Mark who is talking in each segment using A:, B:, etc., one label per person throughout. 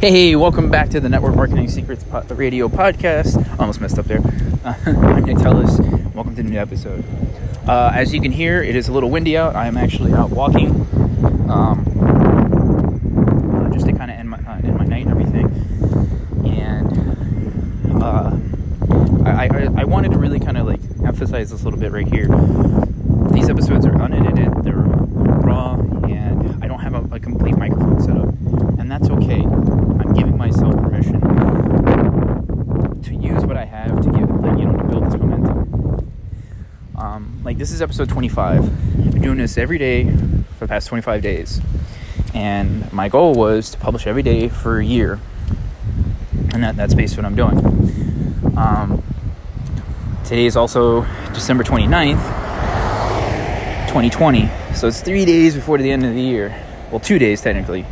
A: Hey, welcome back to the Network Marketing Secrets po- Radio podcast. Almost messed up there. Uh, I'm Nick Tellis. Welcome to the new episode. Uh, as you can hear, it is a little windy out. I am actually out walking, um, uh, just to kind of end my uh, end my night and everything. And uh, I, I I wanted to really kind of like emphasize this a little bit right here. These episodes are unedited. They're raw, and I don't have a, a complete microphone setup, and that's okay. I'm giving myself permission to use what I have to give, like you know, to build this momentum. Um, like this is episode 25. I've been doing this every day for the past 25 days, and my goal was to publish every day for a year, and that, that's basically what I'm doing. Um, today is also December 29th. 2020. So it's three days before the end of the year. Well, two days technically.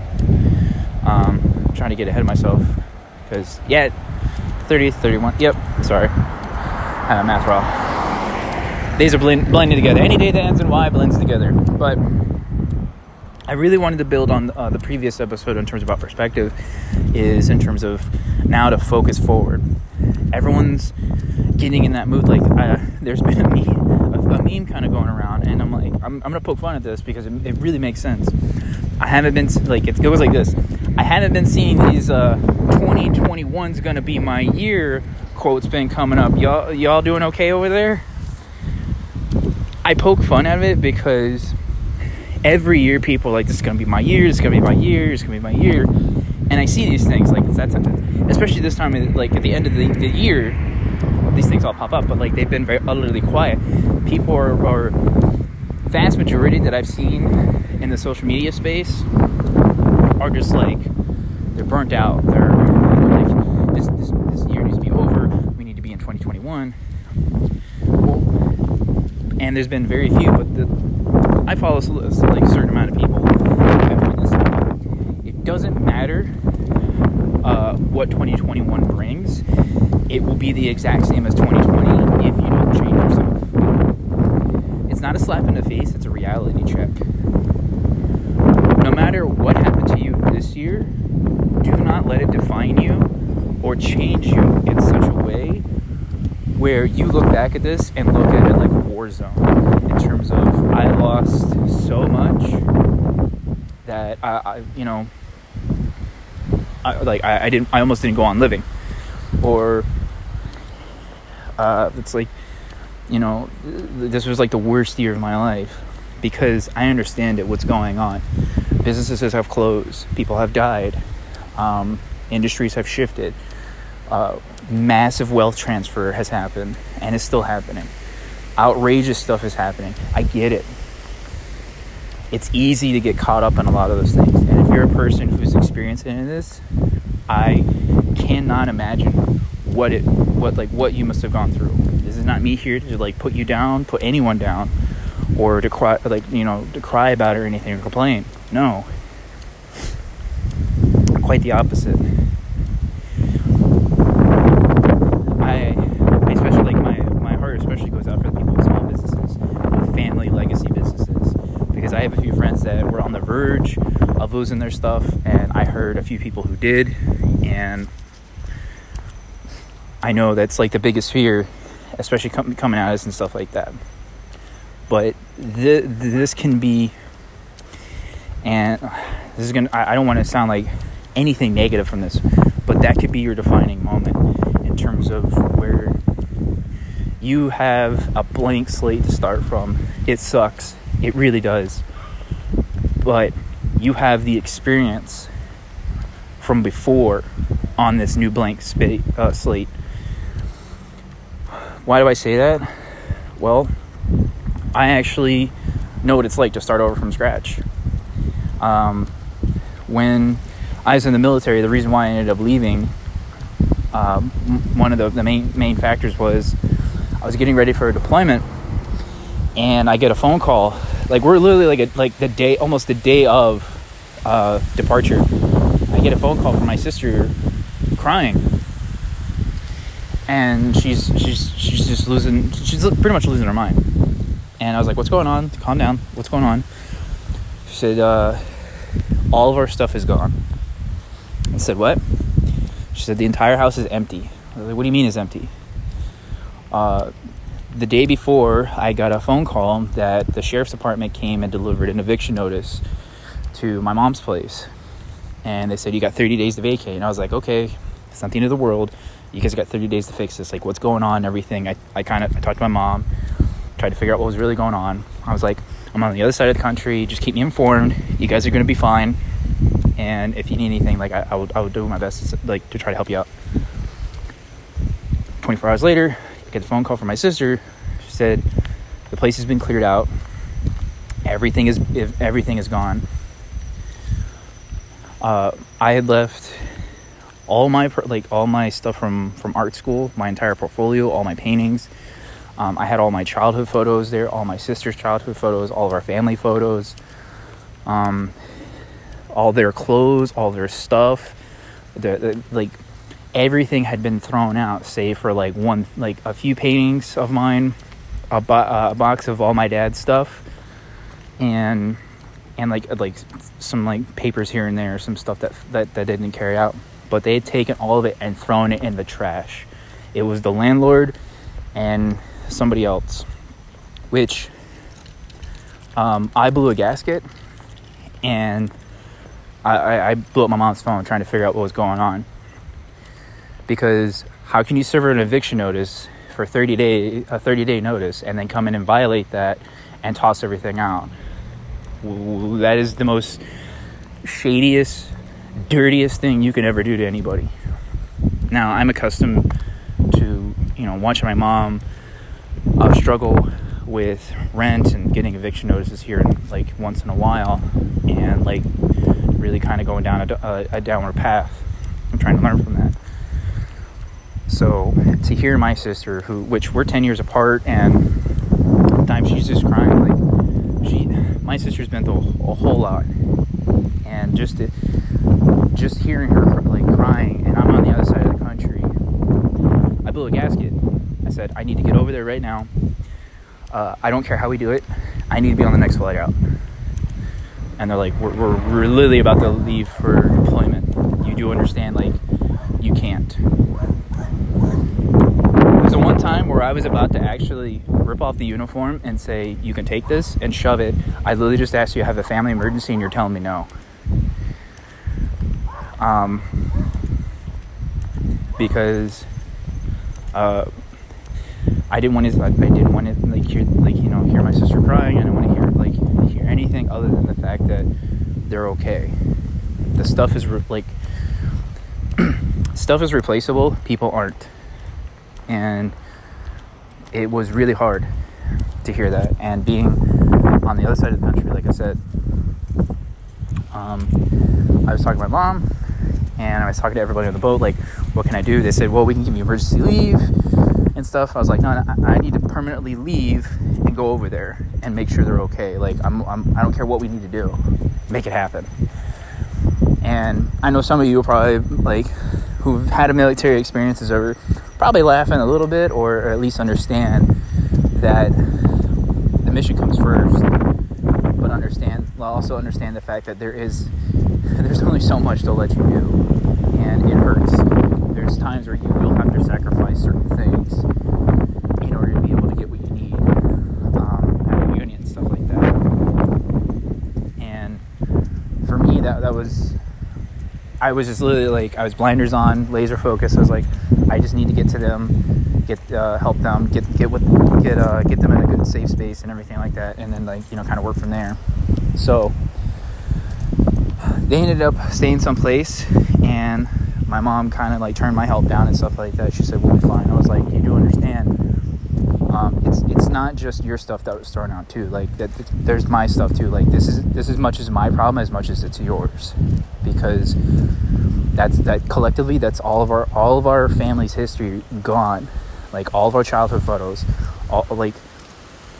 A: Um, I'm trying to get ahead of myself because yeah, 30, 31. Yep, sorry, I have math wrong. Days are blend, blending together. Any day that ends in Y blends together. But I really wanted to build on uh, the previous episode in terms about perspective, is in terms of now to focus forward. Everyone's getting in that mood. Like uh, there's been a meme, a, a meme kind of going around, and I'm like, I'm, I'm gonna poke fun at this because it, it really makes sense. I haven't been like it goes like this. I haven't been seeing these uh, 2021's gonna be my year quotes been coming up. Y'all y'all doing okay over there? I poke fun at it because every year people are like this is gonna be my year, this is gonna be my year, this is gonna be my year, and I see these things like it's that time, especially this time, like at the end of the, the year, these things all pop up, but like they've been very utterly quiet. People are, are vast majority that I've seen in the social media space are just like they're burnt out. They're like this, this this year needs to be over. We need to be in 2021. And there's been very few, but the, I follow s- like a certain amount of people. It. Doesn't matter uh, what 2021 brings. It will be the exact same as 2020 if you don't change yourself. It's not a slap in the face, it's a reality check. No matter what happened to you this year, do not let it define you or change you in such a way where you look back at this and look at it like a war zone in terms of I lost so much that I, I you know, I, like I, I didn't, I almost didn't go on living, or uh, it's like, you know, this was like the worst year of my life because I understand it. What's going on? Businesses have closed. People have died. Um, industries have shifted. Uh, massive wealth transfer has happened and is still happening. Outrageous stuff is happening. I get it. It's easy to get caught up in a lot of those things. And if you're a person who's experiencing this, I cannot imagine what it what like what you must have gone through. This is not me here to like put you down, put anyone down, or to cry like you know to cry about it or anything or complain. No, quite the opposite. I, I especially like my my heart especially goes out for the people with small businesses, with family legacy businesses, because I have a few friends that were on the verge losing their stuff, and I heard a few people who did, and I know that's like the biggest fear, especially com- coming at us and stuff like that. But th- this can be, and this is gonna. I, I don't want to sound like anything negative from this, but that could be your defining moment in terms of where you have a blank slate to start from. It sucks. It really does. But you have the experience from before on this new blank spa- uh, slate. Why do I say that? Well, I actually know what it's like to start over from scratch. Um, when I was in the military, the reason why I ended up leaving, um, one of the, the main main factors was I was getting ready for a deployment, and I get a phone call. Like we're literally like a, like the day, almost the day of uh, departure. I get a phone call from my sister, crying, and she's she's she's just losing. She's pretty much losing her mind. And I was like, "What's going on? Calm down. What's going on?" She said, uh, "All of our stuff is gone. I said, What? She said, The entire house is empty. I was like, What do you mean is empty? Uh, the day before, I got a phone call that the sheriff's department came and delivered an eviction notice to my mom's place. And they said, You got 30 days to vacate. And I was like, Okay, it's not the end of the world. You guys got 30 days to fix this. Like, what's going on? Everything. I, I kind of I talked to my mom, tried to figure out what was really going on. I was like, I'm on the other side of the country. Just keep me informed. You guys are going to be fine. And if you need anything, like, I, I, would, I do my best like, to try to help you out. 24 hours later, I get a phone call from my sister. She said, the place has been cleared out. Everything is everything is gone. Uh, I had left all my like all my stuff from from art school, my entire portfolio, all my paintings. Um, I had all my childhood photos there, all my sister's childhood photos, all of our family photos, um, all their clothes, all their stuff. The, the, like everything had been thrown out, save for like one, like a few paintings of mine, a, bo- a box of all my dad's stuff, and and like like some like papers here and there, some stuff that that, that didn't carry out. But they had taken all of it and thrown it in the trash. It was the landlord and somebody else, which um, I blew a gasket and I, I, blew up my mom's phone trying to figure out what was going on. Because how can you serve an eviction notice for 30 day a 30 day notice and then come in and violate that and toss everything out? That is the most shadiest, dirtiest thing you can ever do to anybody. Now I'm accustomed to you know watching my mom uh, struggle with rent and getting eviction notices here and like once in a while and like really kind of going down a, a, a downward path i'm trying to learn from that so to hear my sister who which we're 10 years apart and sometimes she's just crying like she my sister's been through a, whole lot and just to, just hearing her like crying and i'm on the other side of the country i blew a gasket I said, I need to get over there right now. Uh, I don't care how we do it. I need to be on the next flight out. And they're like, we're, we're, we're literally about to leave for deployment. You do understand, like, you can't. Time where I was about to actually rip off the uniform and say, you can take this and shove it. I literally just asked you to have a family emergency and you're telling me no. Um, because uh, I didn't want to. I didn't want to like hear like you know hear my sister crying. I didn't want to hear like hear anything other than the fact that they're okay. The stuff is re- like stuff is replaceable. People aren't, and it was really hard to hear that. And being on the other side of the country, like I said, um, I was talking to my mom, and I was talking to everybody on the boat. Like, what can I do? They said, well, we can give you emergency leave and stuff. I was like, no, I need to permanently leave and go over there and make sure they're okay. Like, I'm, I'm I don't care what we need to do, make it happen. And I know some of you are probably like who've had a military experiences are probably laughing a little bit or, at least understand that the mission comes first but understand also understand the fact that there is there's only so much to let you do and it hurts there's times where you will have to sacrifice certain things in order to be able to get what you need um, at a union, stuff like that. And for me, that that was, I was just literally like, I was blinders on, laser focus. I was like, I just need to get to them, get uh, help them, get get what get uh, get them in a good safe space and everything like that, and then like you know kind of work from there. So they ended up staying someplace and my mom kind of like turned my help down and stuff like that. She said, "We'll be fine." I was like, "You do understand? Um, it's it's not just your stuff that was thrown out too. Like that, there's my stuff too. Like this is this as much as my problem as much as it's yours, because that's that collectively that's all of our all of our family's history gone, like all of our childhood photos, all like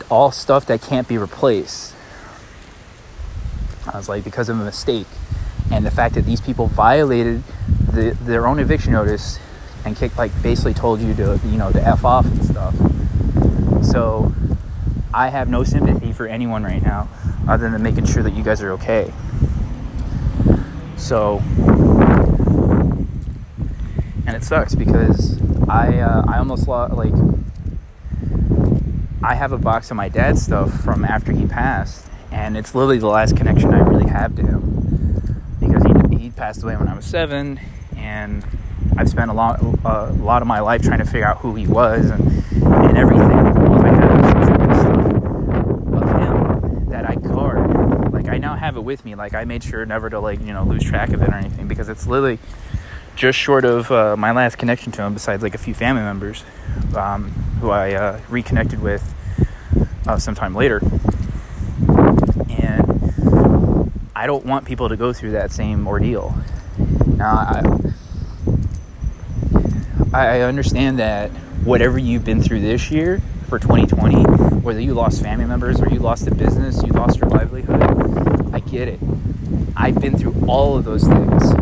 A: all stuff that can't be replaced." I was like, because of a mistake, and the fact that these people violated the, their own eviction notice and kick like basically told you to you know to f off and stuff. So I have no sympathy for anyone right now, other than making sure that you guys are okay. So and it sucks because I uh, I almost lost like I have a box of my dad's stuff from after he passed, and it's literally the last connection I really have to him because he he passed away when I was seven, and I've spent a lot a lot of my life trying to figure out who he was and and everything. All I have is this stuff of him that I guard. Like I now have it with me. Like I made sure never to like you know lose track of it or anything because it's literally just short of uh, my last connection to him, besides like a few family members um, who I uh, reconnected with uh, sometime later. And I don't want people to go through that same ordeal. Now, I, I understand that whatever you've been through this year for 2020, whether you lost family members or you lost a business, you lost your livelihood, get it. I've been through all of those things.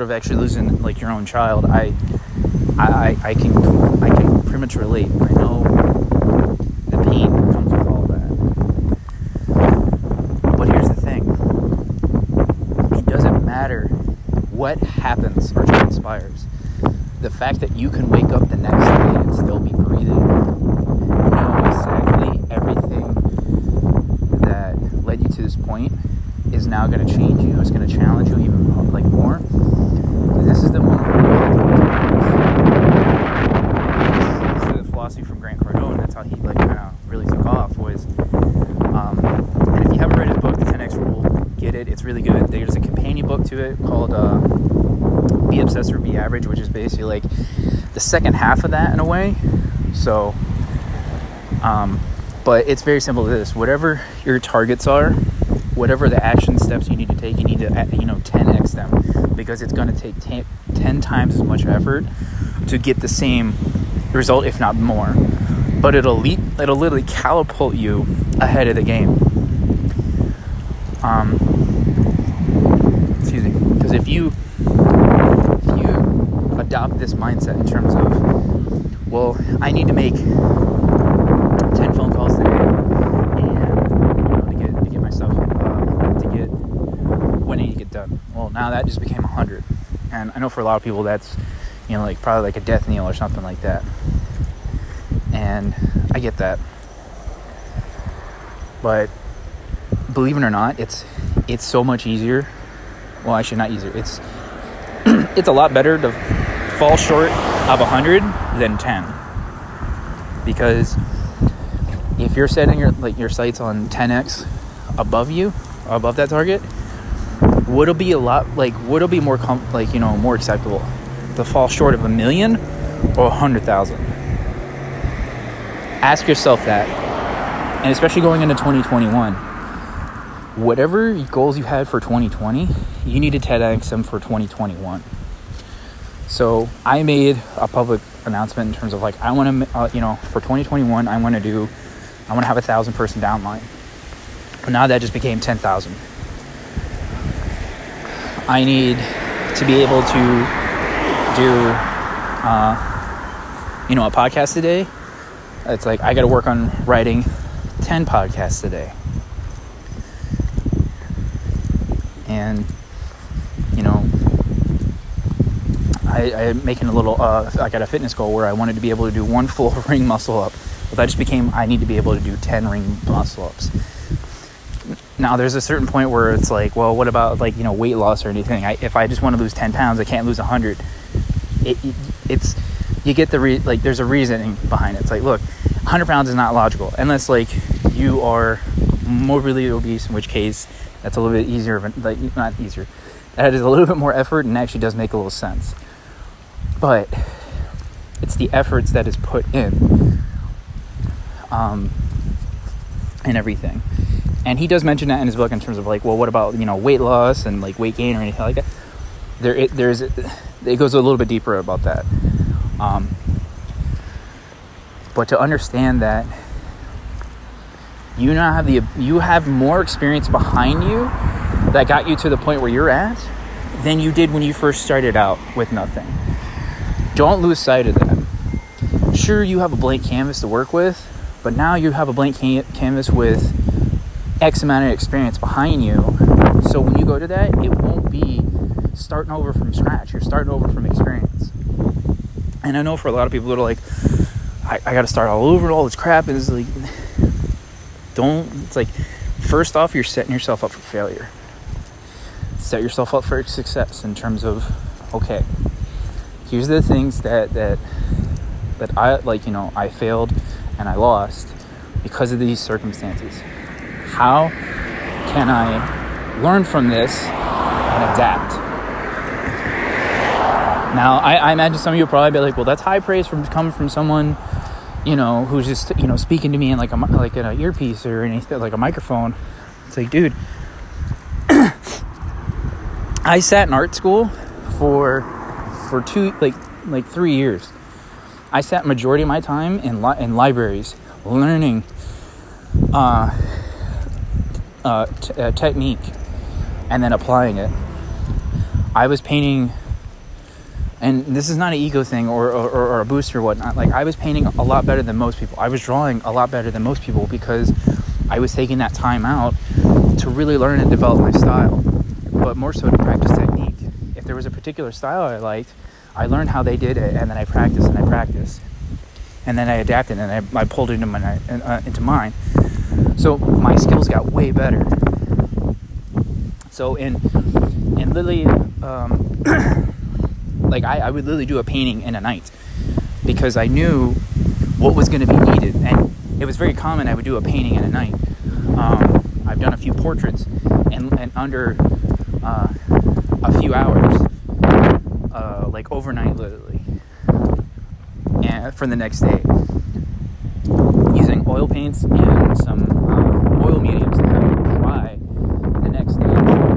A: Of actually losing like your own child, I, I, I can, I can pretty much relate. I know the pain comes with all that. But here's the thing: it doesn't matter what happens or transpires. The fact that you can wake up the next day and still be breathing, know exactly everything that led you to this point, is now going to change you. It's going to challenge you even like more this is the one this is the philosophy from Grant Cardone. That's how he like kind of really took off. Was um, and if you haven't read his book, The 10x Rule, get it. It's really good. There's a companion book to it called uh, Be Obsessed or Be Average, which is basically like the second half of that in a way. So, um, but it's very simple to this: whatever your targets are, whatever the action steps you need to take, you need to you know 10x them because it's going to take 10, 10 times as much effort to get the same result, if not more. But it'll leap, it'll literally catapult you ahead of the game. Um, because if you if you adopt this mindset in terms of, well, I need to make 10 phone calls today and you know, to get to get myself uh, to get when I need to get done. Well, now that just became 100 and I know for a lot of people that's, you know, like probably like a death knell or something like that. And I get that. But believe it or not, it's it's so much easier. Well, I should not easier. It's it's a lot better to fall short of 100 than 10. Because if you're setting your like your sights on 10x above you, above that target, would it be a lot like would it be more com- like you know more acceptable to fall short of a million or a hundred thousand ask yourself that and especially going into 2021 whatever goals you had for 2020 you need to 10x them for 2021 so i made a public announcement in terms of like i want to uh, you know for 2021 i want to do i want to have a thousand person downline but now that just became 10000 I need to be able to do, uh, you know, a podcast a day. It's like I got to work on writing 10 podcasts a day. And, you know, I, I'm making a little, uh, I got a fitness goal where I wanted to be able to do one full ring muscle up. But that just became, I need to be able to do 10 ring muscle ups. Now there's a certain point where it's like well what about like you know weight loss or anything? I, if i just want to lose 10 pounds i can't lose 100 it, it's you get the re- like there's a reasoning behind it. It's like look 100 pounds is not logical unless like you are morbidly obese, in which case that's a little bit easier, of an, like not easier. That is a little bit more effort and actually does make a little sense. But it's the efforts that is put in, um, and everything. And he does mention that in his book in terms of like, well, what about you know weight loss and like weight gain or anything like that. There, it, there's, it goes a little bit deeper about that. Um, but to understand that you now have the you have more experience behind you that got you to the point where you're at than you did when you first started out with nothing. Don't lose sight of that. Sure, you have a blank canvas to work with, but now you have a blank can- canvas with X amount of experience behind you. So when you go to that, it won't be starting over from scratch. You're starting over from experience. And I know for a lot of people that are like, I, I got to start all over all this crap. It's like, don't it's like first off you're setting yourself up for failure. Set yourself up for success in terms of okay here's the things that that that i like you know i failed and i lost because of these circumstances. How can i learn from this and adapt? Now I, I imagine some of you will probably be like well that's high praise from coming from someone you know, who's just you know speaking to me in like a like an earpiece or anything like a microphone. It's like, dude, I sat in art school for for two like like three years. I sat majority of my time in li- in libraries learning uh, uh, t- uh, technique and then applying it. I was painting and this is not an ego thing or, or, or, a boost or whatnot. Like I was painting a lot better than most people. I was drawing a lot better than most people because I was taking that time out to really learn and develop my style, but more so to practice technique. If there was a particular style I liked, I learned how they did it, and then I practiced and I practiced, and then I adapted and I, I pulled it into my uh, into mine. So my skills got way better. So in in literally. Um, like I, I would literally do a painting in a night because I knew what was going to be needed, and it was very common. I would do a painting in a night. Um, I've done a few portraits, and, and under uh, a few hours, uh, like overnight, literally, and for the next day, using oil paints and some uh, oil mediums to have it dry the next day.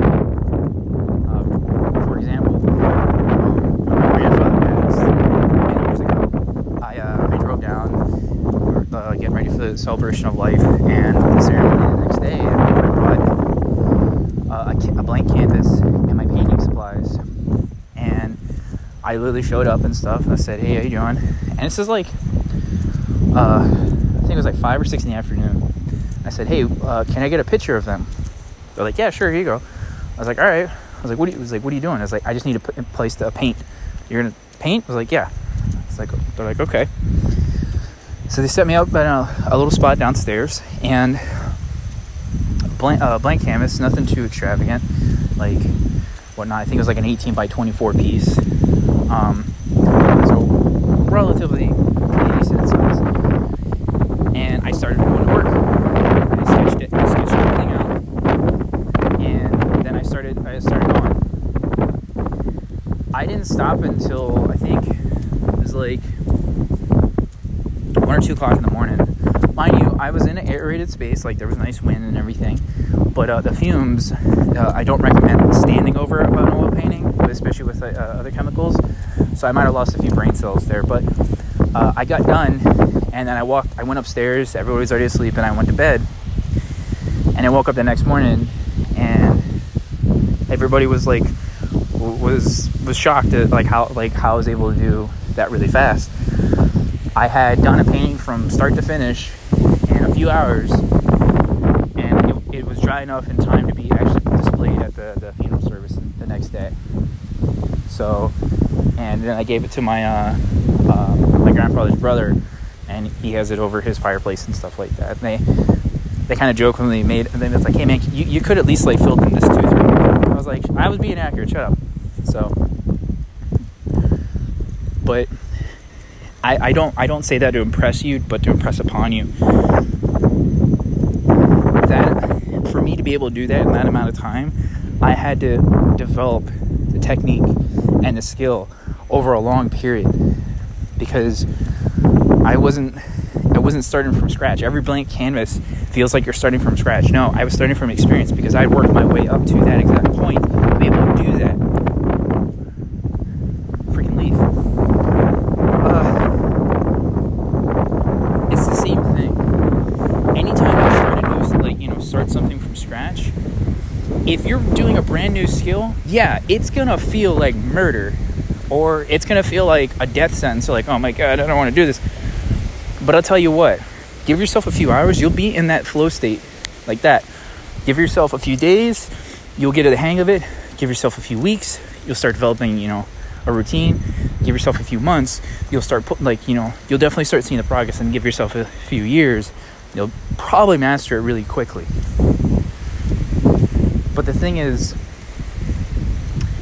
A: Celebration of life and the ceremony the next day. I brought uh, a, a, blank canvas and my painting supplies. And I literally showed up and stuff. I said, "Hey, how you doing?" And this is like, uh, I think it was like five or six in the afternoon. I said, "Hey, uh, can I get a picture of them?" They're like, "Yeah, sure. Here you go." I was like, "All right." I was like, "What?" Are you, was like, "What are you doing?" I was like, "I just need to in place to paint." You're gonna paint? I was like, "Yeah." It's like they're like, "Okay." So they set me up at a, a little spot downstairs and blank, uh, blank canvas, nothing too extravagant, like whatnot. I think it was like an 18 by 24 piece. Um, so relatively decent size. And I started going to work. I sketched it, I sketched everything out, and then I started. I started going. I didn't stop until I think it was like two o'clock in the morning. Mind you, I was in an aerated space, like there was nice wind and everything, but uh, the fumes, uh, I don't recommend standing over an oil painting, especially with uh, other chemicals. So I might have lost a few brain cells there, but uh, I got done, and then I walked. I went upstairs. Everybody was already asleep, and I went to bed. And I woke up the next morning, and everybody was like, was was shocked at like how like how I was able to do that really fast. I had done a painting from start to finish in a few hours, and it, it was dry enough in time to be actually displayed at the, the funeral service the next day. So, and then I gave it to my uh, uh, my grandfather's brother, and he has it over his fireplace and stuff like that. And they they kind of jokingly made, and then it's like, hey man, you, you could at least like fill in this tooth. I was like, I was being accurate. Shut up. So, but I, I don't I don't say that to impress you, but to impress upon you that for me to be able to do that in that amount of time, I had to develop the technique and the skill over a long period because I wasn't I wasn't starting from scratch. Every blank canvas feels like you're starting from scratch. No, I was starting from experience because I'd worked my way up to that exact point to be able to do that. Freaking leaf. Uh, it's the same thing. Anytime you start a new, like you know, start something from scratch. If you're doing a skill, yeah, it's gonna feel like murder, or it's gonna feel like a death sentence. like, oh my god, I don't want to do this but I'll tell you what, give yourself a few hours, you'll be in that flow state like that. Give yourself a few days, you'll get the hang of it. Give yourself a few weeks, you'll start developing, you know, a routine. Give yourself a few months, you'll start put, like, you know, you'll definitely start seeing the progress and give yourself a few years, you'll probably master it really quickly. But the thing is,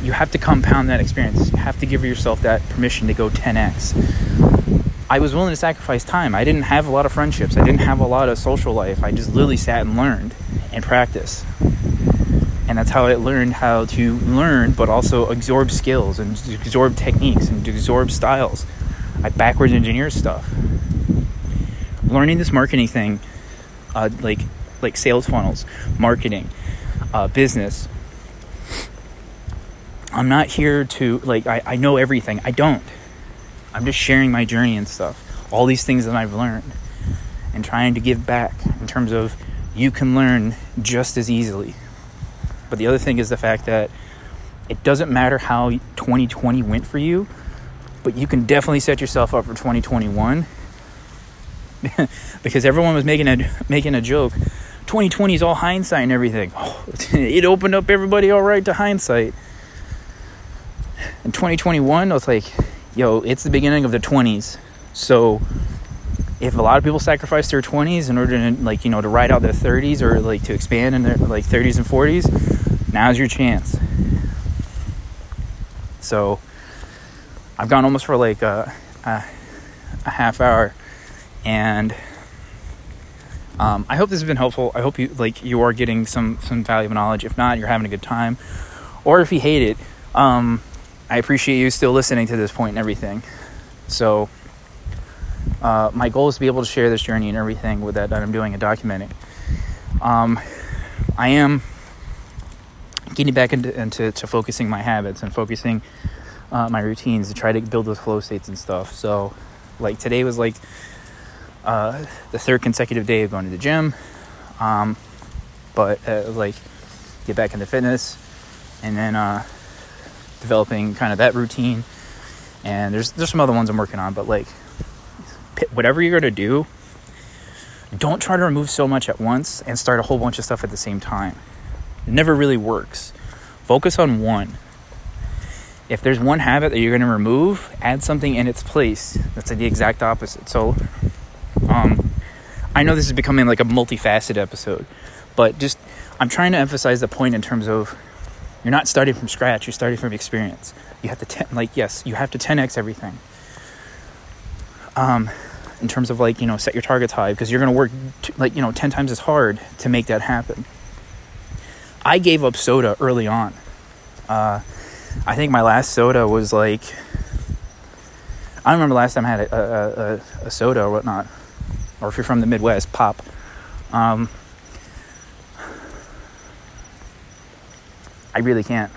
A: you have to compound that experience. You have to give yourself that permission to go 10x I was willing to sacrifice time. I didn't have a lot of friendships. I didn't have a lot of social life. I just literally sat and learned and practiced. And that's how I learned how to learn, but also absorb skills and absorb techniques and absorb styles. I backwards engineer stuff. Learning this marketing thing, uh, like like sales funnels, marketing, uh, business. I'm not here to like I, I know everything. I don't. I'm just sharing my journey and stuff. All these things that I've learned and trying to give back in terms of you can learn just as easily. But the other thing is the fact that it doesn't matter how 2020 went for you, but you can definitely set yourself up for 2021 because everyone was making a making a joke. 2020 is all hindsight and everything. Oh, it opened up everybody all right to hindsight. In 2021, I was like, yo, it's the beginning of the 20s. So if a lot of people sacrifice their 20s in order to like, you know, to ride out their 30s or like to expand in their like 30s and 40s, now's your chance. So I've gone almost for like a, a, a half hour and um, I hope this has been helpful. I hope you like you are getting some some valuable knowledge. If not, you're having a good time, or if you hate it, um, I appreciate you still listening to this point and everything. So, uh, my goal is to be able to share this journey and everything with that that I'm doing and documenting. Um, I am getting back into, into focusing my habits and focusing uh, my routines to try to build those flow states and stuff. So, like today was like uh, the third consecutive day of going to the gym, um, but uh, like get back into fitness, and then uh, developing kind of that routine. And there's there's some other ones I'm working on, but like whatever you're gonna do, don't try to remove so much at once and start a whole bunch of stuff at the same time. It never really works. Focus on one. If there's one habit that you're to remove, add something in its place that's the exact opposite. So, um, I know this is becoming like a multifaceted episode, but just I'm trying to emphasize the point in terms of you're not starting from scratch, you're starting from experience. You have to, ten, like, yes, you have to 10x everything. Um, in terms of like, you know, set your targets high because you're going to work t- like, you know, 10 times as hard to make that happen. I gave up soda early on. Uh, I think my last soda was like, I remember last time I had a, a, a, a soda or whatnot. Or if you're from the Midwest, pop. Um, I really can't.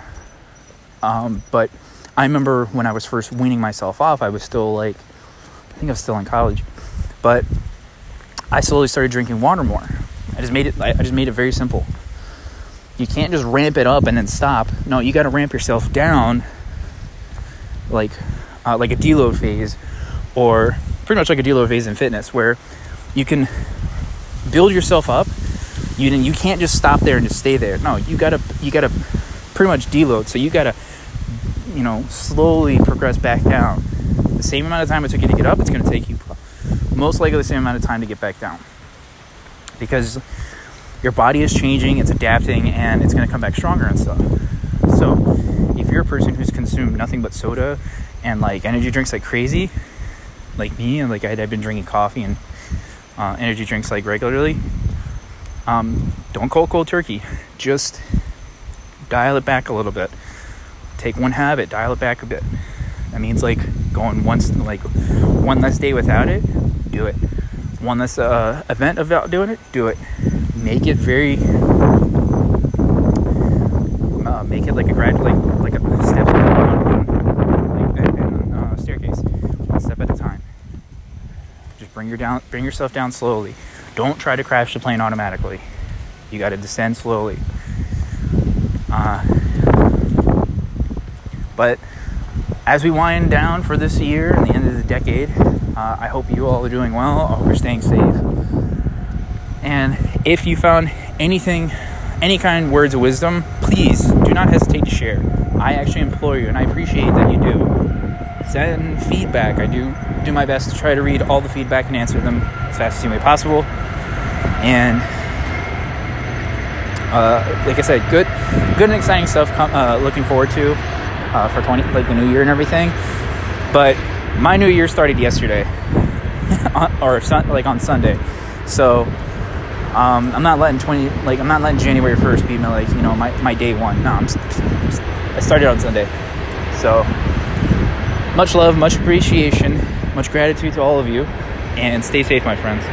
A: Um, but I remember when I was first weaning myself off, I was still like, I think I was still in college, but I slowly started drinking water more. I just made it. I just made it very simple. You can't just ramp it up and then stop. No, you got to ramp yourself down, like uh, like a deload phase, or pretty much like a deload phase in fitness, where you can build yourself up. You you can't just stop there and just stay there. No, you gotta you gotta pretty much deload. So you gotta, you know, slowly progress back down. The same amount of time it took you to get up, it's gonna take you most likely the same amount of time to get back down. Because your body is changing, it's adapting, and it's gonna come back stronger and stuff. So if you're a person who's consumed nothing but soda and like energy drinks like crazy, like me, and like I'd been drinking coffee and uh, energy drinks like regularly, Um, don't call cold turkey. Just dial it back a little bit. Take one habit, dial it back a bit. That means like going once, like one less day without it. Do it. One less uh, event without doing it. Do it. Make it very. Uh, make it like a gradual, like like a step like a, staircase, one step at a time. Just bring your down, bring yourself down slowly. Don't try to crash the plane automatically. You got to descend slowly. Uh, but as we wind down for this year and the end of the decade, uh, I hope you all are doing well. I hope you're staying safe. And if you found anything, any kind words of wisdom, please do not hesitate to share. I actually implore you, and I appreciate that you do. Send feedback. I do do my best to try to read all the feedback and answer them as fast as humanly possible. And uh, like I said, good, good and exciting stuff. Com- uh, looking forward to uh, for 20 like the new year and everything. But my new year started yesterday, or sun, like on Sunday. So um, I'm not letting 20 like I'm not letting January 1st be my like you know my, my day one. No, I'm, I started on Sunday. So much love, much appreciation, much gratitude to all of you, and stay safe, my friends.